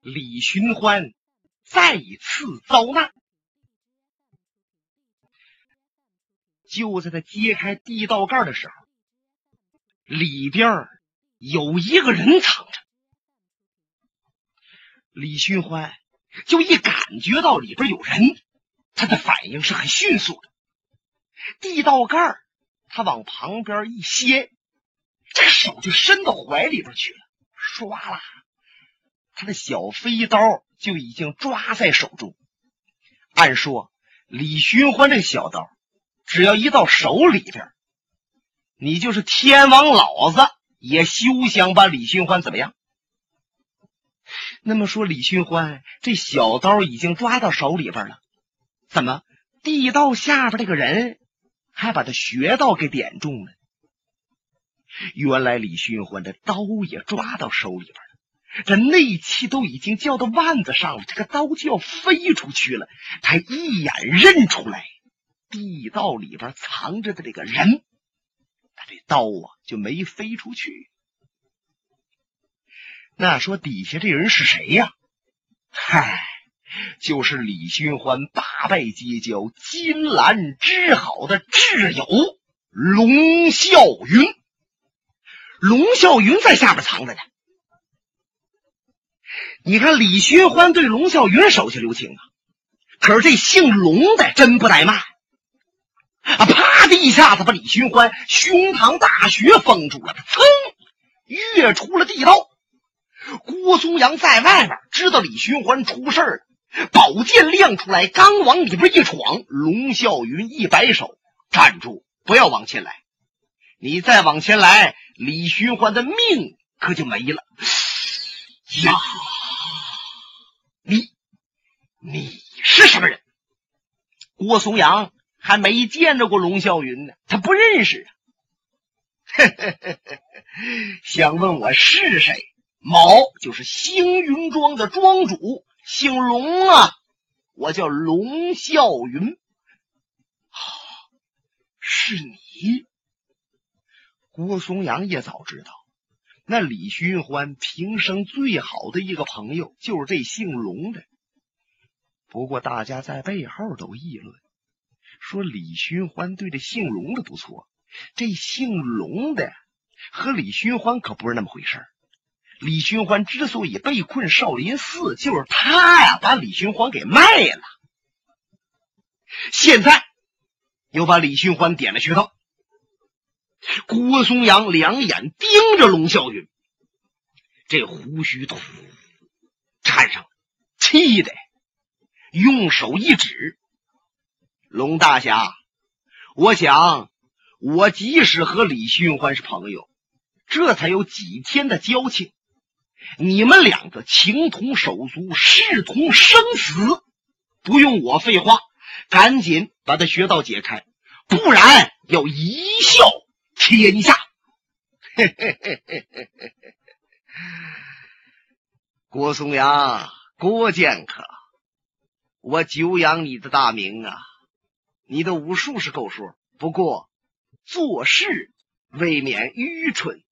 李寻欢再次遭难。就在他揭开地道盖的时候，里边有一个人藏着。李寻欢就一感觉到里边有人，他的反应是很迅速的。地道盖他往旁边一掀，这个手就伸到怀里边去了，唰啦，他的小飞刀就已经抓在手中。按说李寻欢这小刀。只要一到手里边，你就是天王老子也休想把李寻欢怎么样。那么说，李寻欢这小刀已经抓到手里边了，怎么地道下边这个人还把他穴道给点中了？原来李寻欢的刀也抓到手里边，这内气都已经叫到腕子上了，这个刀就要飞出去了，他一眼认出来。地道里边藏着的这个人，他这刀啊就没飞出去。那说底下这人是谁呀？嗨，就是李寻欢八拜结交、金兰之好的挚友龙啸云。龙啸云在下边藏着呢。你看李寻欢对龙啸云手下留情啊，可是这姓龙的真不怠慢。啊！啪的一下子，把李寻欢胸膛大穴封住了。噌跃出了地道。郭松阳在外边知道李寻欢出事了，宝剑亮出来，刚往里边一闯，龙啸云一摆手：“站住，不要往前来！你再往前来，李寻欢的命可就没了。”呀！你你是什么人？郭松阳。还没见着过龙啸云呢，他不认识啊。想问我是谁？某就是星云庄的庄主，姓龙啊，我叫龙啸云。是你？郭松阳也早知道，那李寻欢平生最好的一个朋友就是这姓龙的。不过大家在背后都议论。说李寻欢对这姓龙的不错，这姓龙的和李寻欢可不是那么回事李寻欢之所以被困少林寺，就是他呀把李寻欢给卖了，现在又把李寻欢点了穴道。郭松阳两眼盯着龙啸云，这胡须突颤上，气的用手一指。龙大侠，我想，我即使和李寻欢是朋友，这才有几天的交情，你们两个情同手足，视同生死，不用我废话，赶紧把他穴道解开，不然要一笑天下。嘿嘿嘿嘿嘿嘿嘿！郭松阳，郭剑客，我久仰你的大名啊！你的武术是够数，不过做事未免愚蠢。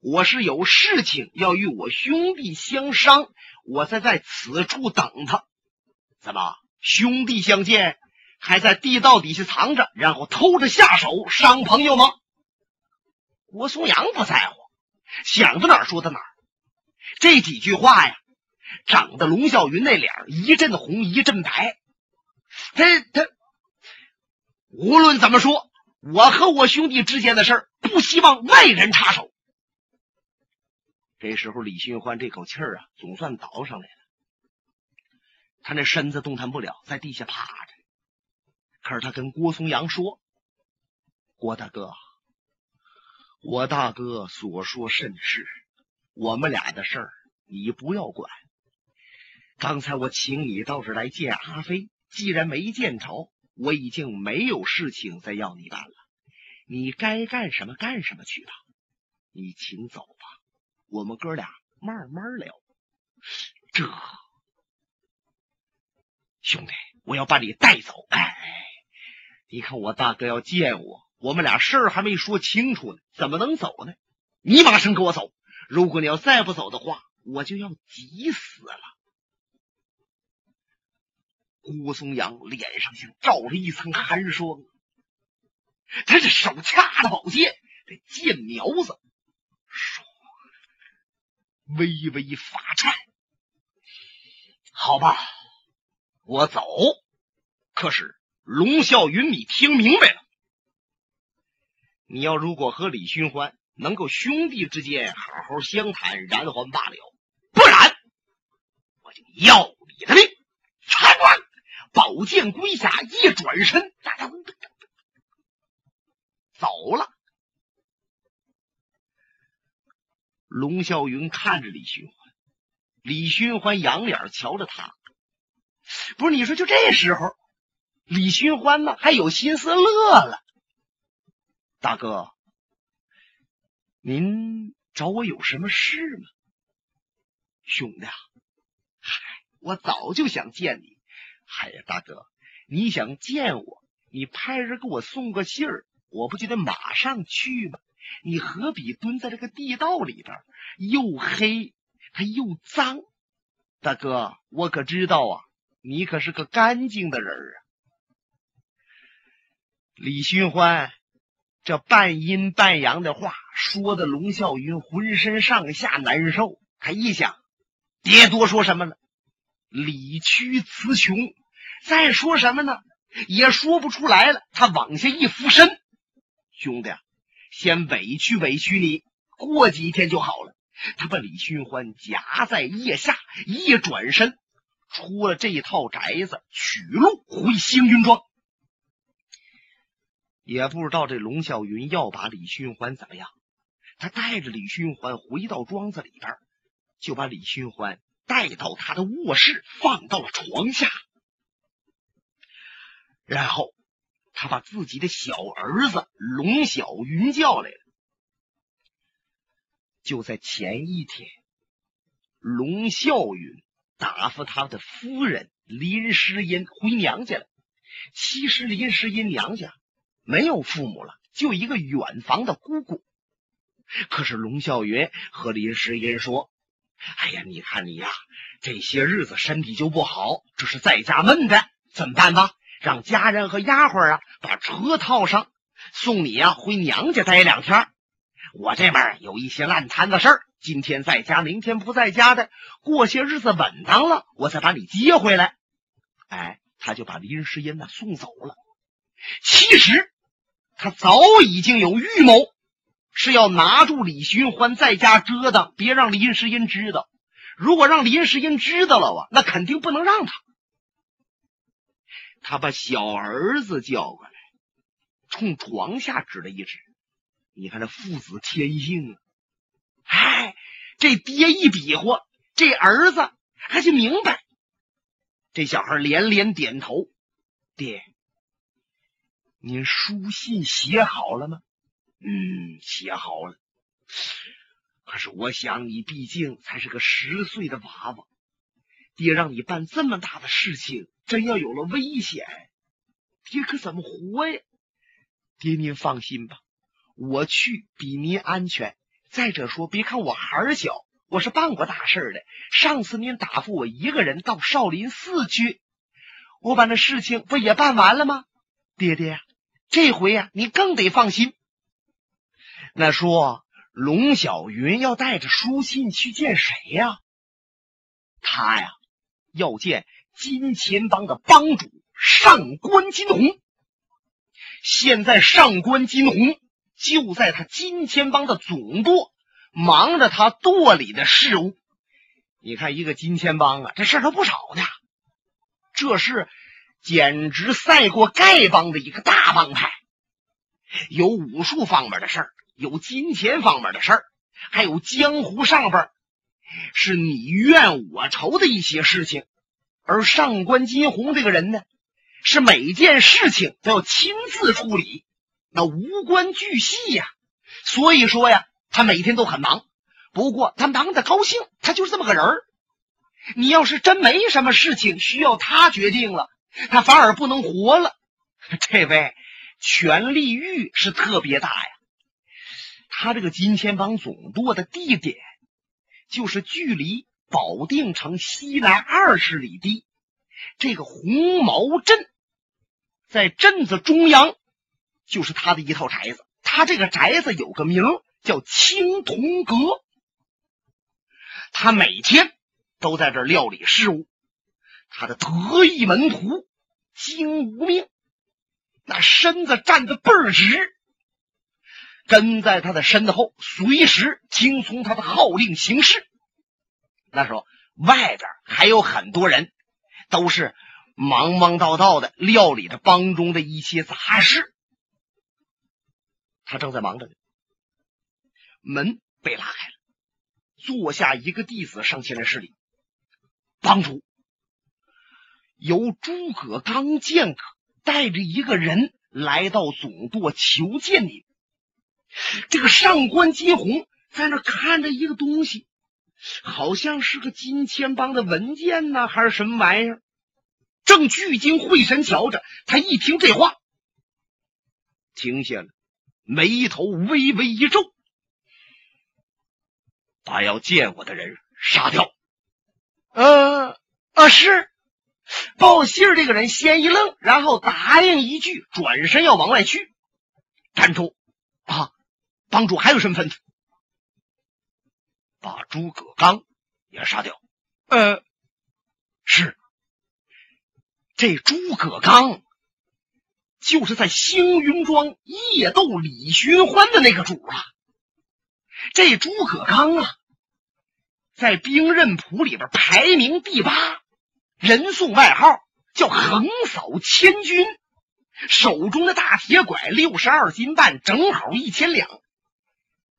我是有事情要与我兄弟相商，我才在此处等他。怎么，兄弟相见还在地道底下藏着，然后偷着下手伤朋友吗？郭松阳不在乎，想到哪儿说到哪儿。这几句话呀，整得龙啸云那脸一阵红一阵白。他他。无论怎么说，我和我兄弟之间的事儿，不希望外人插手。这时候，李寻欢这口气儿啊，总算倒上来了。他那身子动弹不了，在地下趴着。可是他跟郭松阳说：“郭大哥，我大哥所说甚是，我们俩的事儿你不要管。刚才我请你到这来见阿飞，既然没见着。”我已经没有事情再要你办了，你该干什么干什么去吧。你请走吧，我们哥俩慢慢聊。这兄弟，我要把你带走。哎，你看我大哥要见我，我们俩事儿还没说清楚呢，怎么能走呢？你马上跟我走。如果你要再不走的话，我就要急死了。郭松阳脸上像罩着一层寒霜，他这手掐着宝剑，这剑苗子唰微微发颤。好吧，我走。可是龙啸云，你听明白了？你要如果和李寻欢能够兄弟之间好好相谈，然后罢了；不然，我就要你的命！参官，宝剑归下，一转身，走了。龙啸云看着李寻欢，李寻欢仰脸瞧着他，不是你说，就这时候，李寻欢呢还有心思乐了。大哥，您找我有什么事吗？兄弟，嗨，我早就想见你。嗨呀，大哥，你想见我，你派人给我送个信儿，我不就得马上去吗？你何必蹲在这个地道里边，又黑还又脏？大哥，我可知道啊，你可是个干净的人啊。李寻欢。这半阴半阳的话说的，龙啸云浑身上下难受。他一想，别多说什么了，理屈词穷，再说什么呢，也说不出来了。他往下一俯身，兄弟，先委屈委屈你，过几天就好了。他把李寻欢夹在腋下，一转身，出了这套宅子，取路回星云庄。也不知道这龙啸云要把李寻欢怎么样，他带着李寻欢回到庄子里边，就把李寻欢带到他的卧室，放到了床下，然后他把自己的小儿子龙小云叫来了。就在前一天，龙啸云打发他的夫人林诗音回娘家了。其实林诗音娘家。没有父母了，就一个远房的姑姑。可是龙啸云和林诗音说：“哎呀，你看你呀，这些日子身体就不好，这是在家闷的，怎么办吧？让家人和丫鬟啊把车套上，送你呀回娘家待两天。我这边有一些烂摊子事儿，今天在家，明天不在家的，过些日子稳当了，我再把你接回来。”哎，他就把林诗音呢送走了。其实。他早已经有预谋，是要拿住李寻欢在家折腾，别让林诗音知道。如果让林诗音知道了啊，那肯定不能让他。他把小儿子叫过来，冲床下指了一指：“你看这父子天性啊！”哎，这爹一比划，这儿子还就明白。这小孩连连点头：“爹。”您书信写好了吗？嗯，写好了。可是我想，你毕竟才是个十岁的娃娃，爹让你办这么大的事情，真要有了危险，爹可怎么活呀？爹，您放心吧，我去比您安全。再者说，别看我孩儿小，我是办过大事的。上次您答复我一个人到少林寺去，我把那事情不也办完了吗？爹爹。这回呀，你更得放心。那说龙小云要带着书信去见谁呀？他呀，要见金钱帮的帮主上官金鸿。现在上官金鸿就在他金钱帮的总舵，忙着他舵里的事务。你看，一个金钱帮啊，这事儿都不少呢。这是。简直赛过丐帮的一个大帮派，有武术方面的事儿，有金钱方面的事儿，还有江湖上边是你怨我仇的一些事情。而上官金鸿这个人呢，是每件事情都要亲自处理，那无关巨细呀。所以说呀，他每天都很忙。不过他忙的高兴，他就是这么个人儿。你要是真没什么事情需要他决定了。他反而不能活了。这位权力欲是特别大呀。他这个金钱帮总舵的地点就是距离保定城西南二十里地，这个红毛镇，在镇子中央，就是他的一套宅子。他这个宅子有个名叫青铜阁，他每天都在这料理事务。他的得意门徒金无命，那身子站得倍儿直，跟在他的身后，随时听从他的号令行事。那时候外边还有很多人，都是忙忙叨叨的料理着帮中的一些杂事。他正在忙着呢，门被拉开了，坐下一个弟子上前来施礼，帮主。由诸葛刚剑客带着一个人来到总舵求见您。这个上官金鸿在那看着一个东西，好像是个金钱帮的文件呢，还是什么玩意儿？正聚精会神瞧着，他一听这话，停下了，眉头微微一皱，把要见我的人杀掉。呃，啊是。报信儿这个人先一愣，然后答应一句，转身要往外去。站住！啊，帮主还有什么吩咐？把诸葛刚也杀掉。呃，是。这诸葛刚就是在星云庄夜斗李寻欢的那个主啊。这诸葛刚啊，在兵刃谱里边排名第八。人送外号叫横扫千军，手中的大铁拐六十二斤半，正好一千两。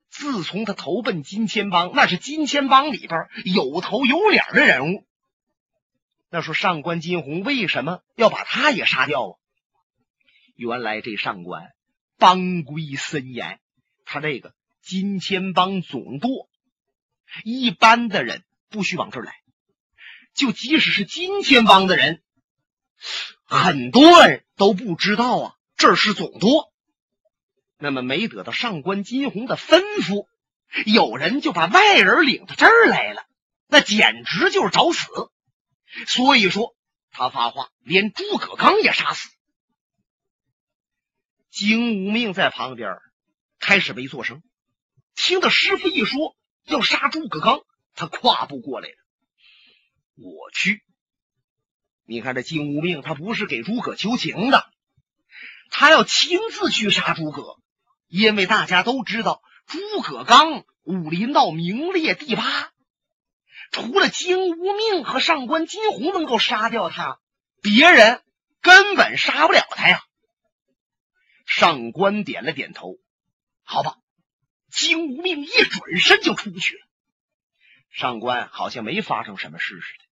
自从他投奔金钱帮，那是金钱帮里边有头有脸的人物。那说上官金鸿为什么要把他也杀掉啊？原来这上官帮规森严，他这个金钱帮总舵，一般的人不许往这儿来。就即使是金钱帮的人，很多人都不知道啊，这是总舵。那么没得到上官金鸿的吩咐，有人就把外人领到这儿来了，那简直就是找死。所以说他发话，连诸葛刚也杀死。金无命在旁边开始没做声，听到师傅一说要杀诸葛刚，他跨步过来了。我去，你看这金无命，他不是给诸葛求情的，他要亲自去杀诸葛，因为大家都知道诸葛刚武林道名列第八，除了金无命和上官金鸿能够杀掉他，别人根本杀不了他呀。上官点了点头，好吧，金无命一转身就出去了。上官好像没发生什么事似的。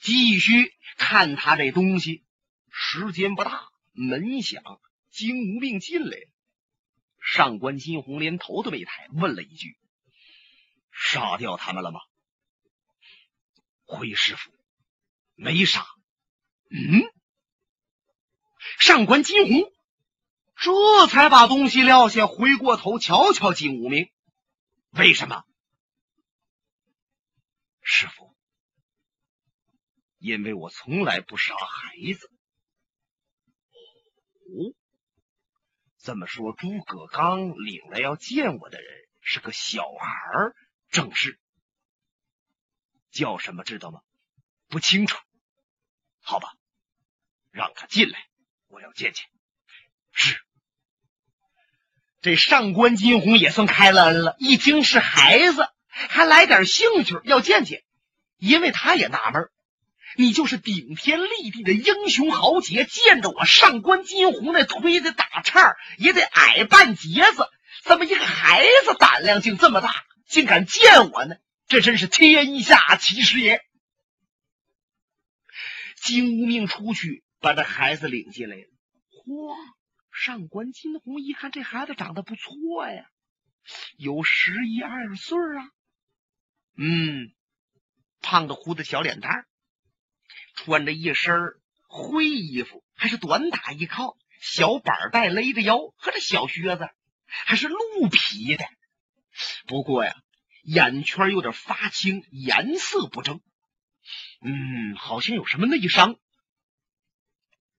继续看他这东西，时间不大，门响，金无命进来了。上官金鸿连头都没抬，问了一句：“杀掉他们了吗？”回师傅，没杀。嗯，上官金鸿这才把东西撂下，回过头瞧瞧金无命，为什么？师傅。因为我从来不杀孩子。哦，这么说，诸葛刚领来要见我的人是个小孩正是叫什么知道吗？不清楚。好吧，让他进来，我要见见。是。这上官金鸿也算开了恩了，一听是孩子，还来点兴趣要见见，因为他也纳闷儿你就是顶天立地的英雄豪杰，见着我上官金鸿那推的大叉也得矮半截子。怎么一个孩子胆量竟这么大，竟敢见我呢？这真是天下奇事也！金无命出去把这孩子领进来了。嚯，上官金鸿一看这孩子长得不错呀，有十一二岁啊。嗯，胖的乎的小脸蛋穿着一身灰衣服，还是短打一靠，小板带勒着腰，和这小靴子还是鹿皮的。不过呀，眼圈有点发青，颜色不正。嗯，好像有什么内伤。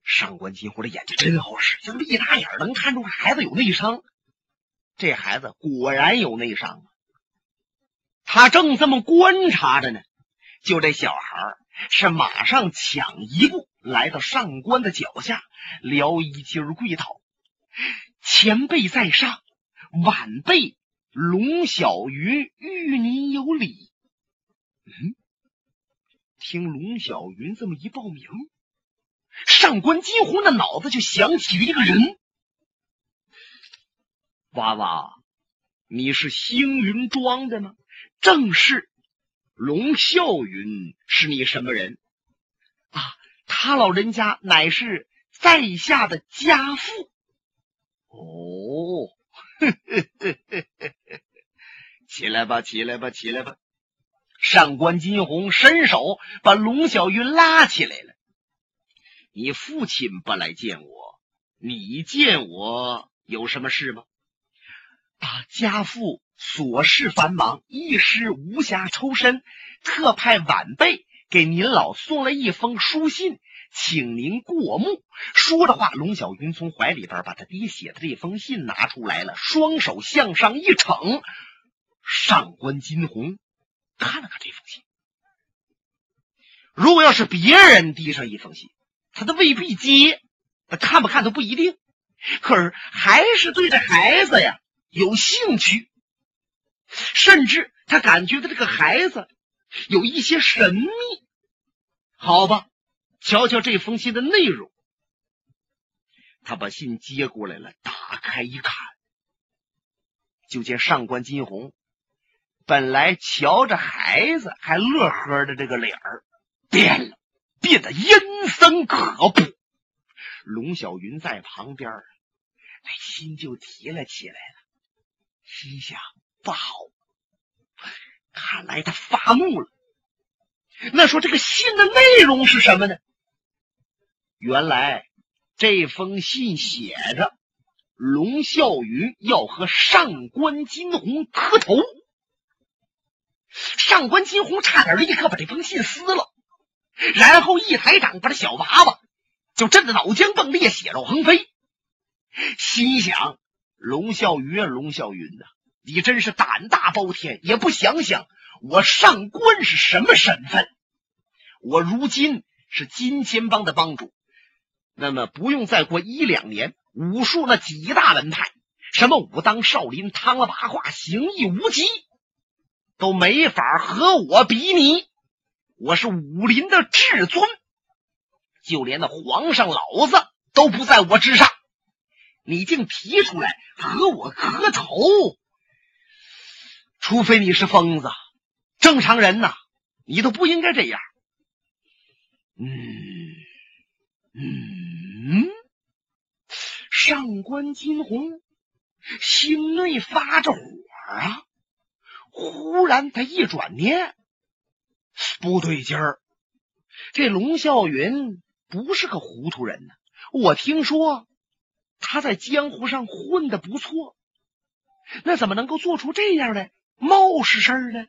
上官金虎的眼睛真好使，这么一打眼能看出孩子有内伤。这孩子果然有内伤啊！他正这么观察着呢，就这小孩是马上抢一步来到上官的脚下，撩衣襟跪倒：“前辈在上，晚辈龙小云与您有礼。”嗯。听龙小云这么一报名，上官金鸿的脑子就想起了一个人。娃娃，你是星云庄的吗？正是。龙啸云是你什么人？啊，他老人家乃是在下的家父。哦，起来吧，起来吧，起来吧。上官金鸿伸手把龙小云拉起来了。你父亲不来见我，你见我有什么事吗？啊，家父琐事繁忙，一时无暇抽身，特派晚辈给您老送了一封书信，请您过目。说着话，龙小云从怀里边把他爹写的这封信拿出来了，双手向上一撑。上官金鸿。看了看这封信，如果要是别人递上一封信，他都未必接，他看不看都不一定。可是还是对这孩子呀有兴趣，甚至他感觉到这个孩子有一些神秘。好吧，瞧瞧这封信的内容。他把信接过来了，打开一看，就见上官金鸿。本来瞧着孩子还乐呵的这个脸儿变了，变得阴森可怖。龙小云在旁边，那心就提了起来了，心想：不好，看来他发怒了。那说这个信的内容是什么呢？原来这封信写着，龙啸云要和上官金鸿磕头。上官金鸿差点立刻把这封信撕了，然后一抬掌，把这小娃娃就震得脑浆迸裂，血肉横飞。心想：龙啸云啊，龙啸云呐，你真是胆大包天，也不想想我上官是什么身份。我如今是金钱帮的帮主，那么不用再过一两年，武术那几大门派，什么武当、少林、汤了八卦、形意无极。都没法和我比拟，我是武林的至尊，就连那皇上老子都不在我之上。你竟提出来和我磕头，除非你是疯子，正常人呐，你都不应该这样。嗯嗯，上官金鸿心内发着火啊！忽然，他一转念，不对劲儿。这龙啸云不是个糊涂人呢。我听说他在江湖上混的不错，那怎么能够做出这样的冒失事儿呢？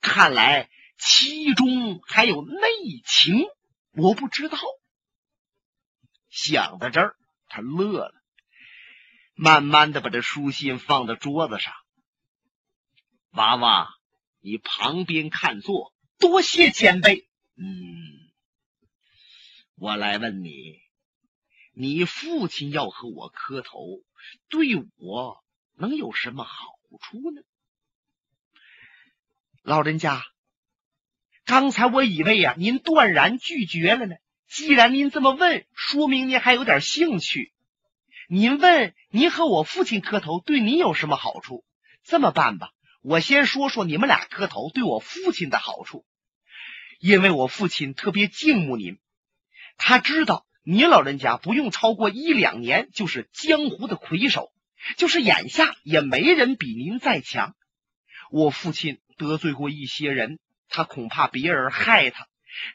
看来其中还有内情，我不知道。想到这儿，他乐了，慢慢的把这书信放到桌子上。娃娃，你旁边看座，多谢前辈。嗯，我来问你，你父亲要和我磕头，对我能有什么好处呢？老人家，刚才我以为呀，您断然拒绝了呢。既然您这么问，说明您还有点兴趣。您问您和我父亲磕头，对您有什么好处？这么办吧。我先说说你们俩磕头对我父亲的好处，因为我父亲特别敬慕您，他知道您老人家不用超过一两年就是江湖的魁首，就是眼下也没人比您再强。我父亲得罪过一些人，他恐怕别人害他，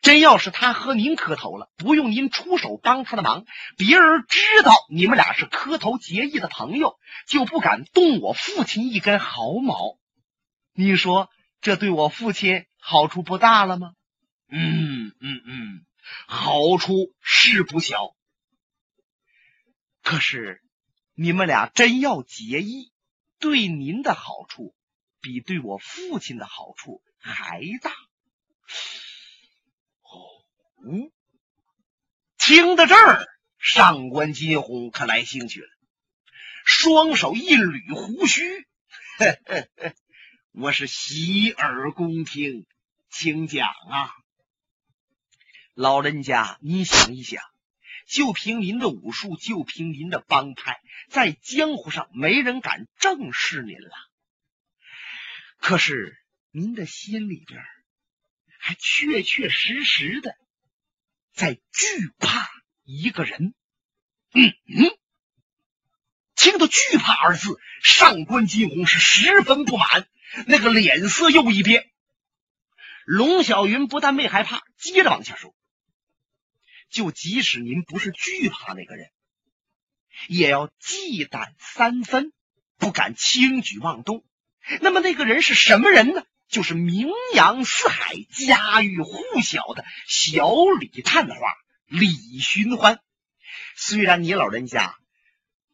真要是他和您磕头了，不用您出手帮他的忙，别人知道你们俩是磕头结义的朋友，就不敢动我父亲一根毫毛。你说这对我父亲好处不大了吗？嗯嗯嗯，好处是不小。可是你们俩真要结义，对您的好处比对我父亲的好处还大。哦，听到这儿，上官金鸿可来兴趣了，双手一捋胡须，呵呵呵，我是洗耳恭听，请讲啊，老人家，你想一想，就凭您的武术，就凭您的帮派，在江湖上没人敢正视您了。可是您的心里边还确确实实的。在惧怕一个人，嗯嗯，听到“惧怕”二字，上官金鸿是十分不满，那个脸色又一变。龙小云不但没害怕，接着往下说：“就即使您不是惧怕那个人，也要忌惮三分，不敢轻举妄动。那么那个人是什么人呢？”就是名扬四海、家喻户晓的小李探花李寻欢。虽然你老人家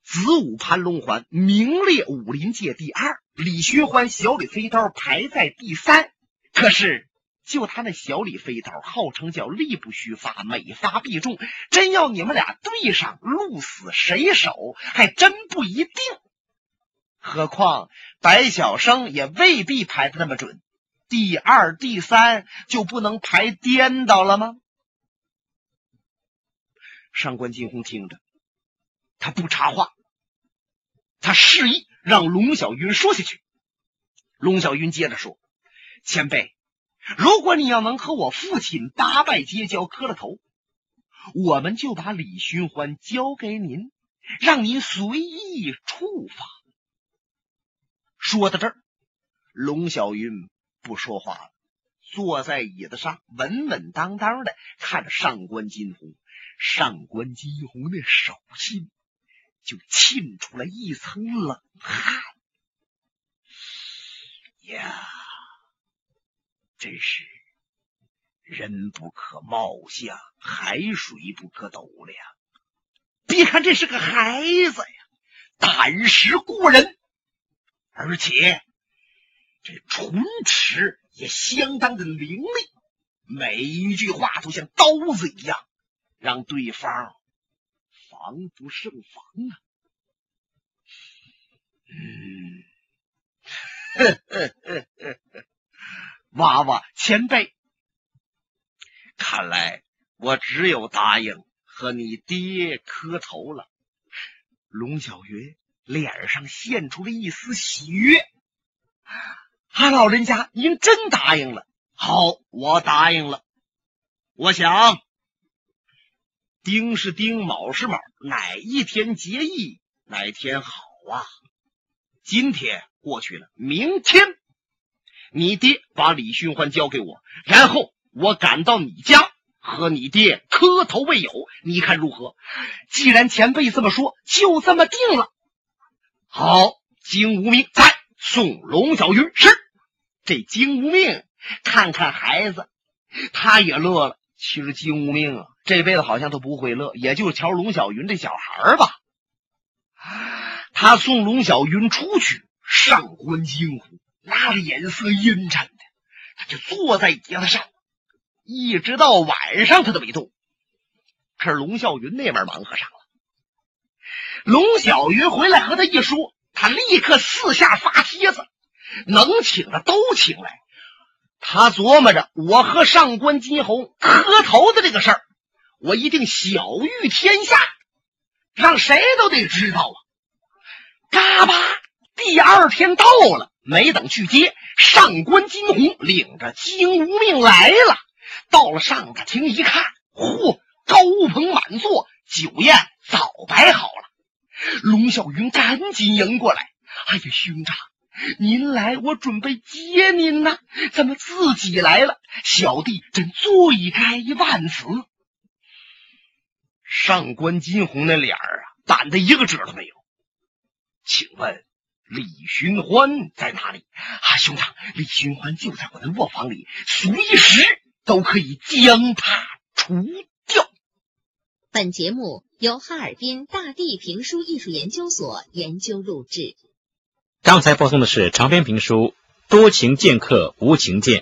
子午盘龙环名列武林界第二，李寻欢小李飞刀排在第三，可是就他那小李飞刀，号称叫力不虚发，每发必中。真要你们俩对上，鹿死谁手还真不一定。何况白晓生也未必排的那么准。第二、第三就不能排颠倒了吗？上官金鸿听着，他不插话，他示意让龙小云说下去。龙小云接着说：“前辈，如果你要能和我父亲八拜结交，磕了头，我们就把李寻欢交给您，让您随意处罚。”说到这儿，龙小云。不说话了，坐在椅子上，稳稳当当的看着上官金鸿。上官金鸿的手心就沁出了一层冷汗。呀，真是人不可貌相，海水不可斗量。别看这是个孩子呀，胆识过人，而且。这唇齿也相当的伶俐，每一句话都像刀子一样，让对方防不胜防啊！嗯，娃娃前辈，看来我只有答应和你爹磕头了。龙小云脸上现出了一丝喜悦。他老人家，您真答应了？好，我答应了。我想，丁是丁，卯是卯，哪一天结义，哪天好啊？今天过去了，明天你爹把李寻欢交给我，然后我赶到你家和你爹磕头为友，你看如何？既然前辈这么说，就这么定了。好，金无命在。送龙小云是这金无命，看看孩子，他也乐了。其实金无命啊，这辈子好像都不会乐，也就瞧龙小云这小孩吧。他送龙小云出去，上官金虎那脸色阴沉的，他就坐在椅子上，一直到晚上他都没动。可是龙小云那边忙活上了，龙小云回来和他一说。他立刻四下发帖子，能请的都请来。他琢磨着，我和上官金鸿磕头的这个事儿，我一定小誉天下，让谁都得知道啊！嘎巴，第二天到了，没等去接，上官金鸿领着金无命来了。到了上大厅一看，嚯，高朋满座，酒宴早摆好了。龙小云赶紧迎过来：“哎呀，兄长，您来，我准备接您呢，怎么自己来了？小弟真罪该万死。”上官金鸿那脸儿啊，板的一个褶都没有。请问李寻欢在哪里？啊，兄长，李寻欢就在我的卧房里，随时都可以将他除。本节目由哈尔滨大地评书艺术研究所研究录制。刚才播送的是长篇评书《多情剑客无情剑》。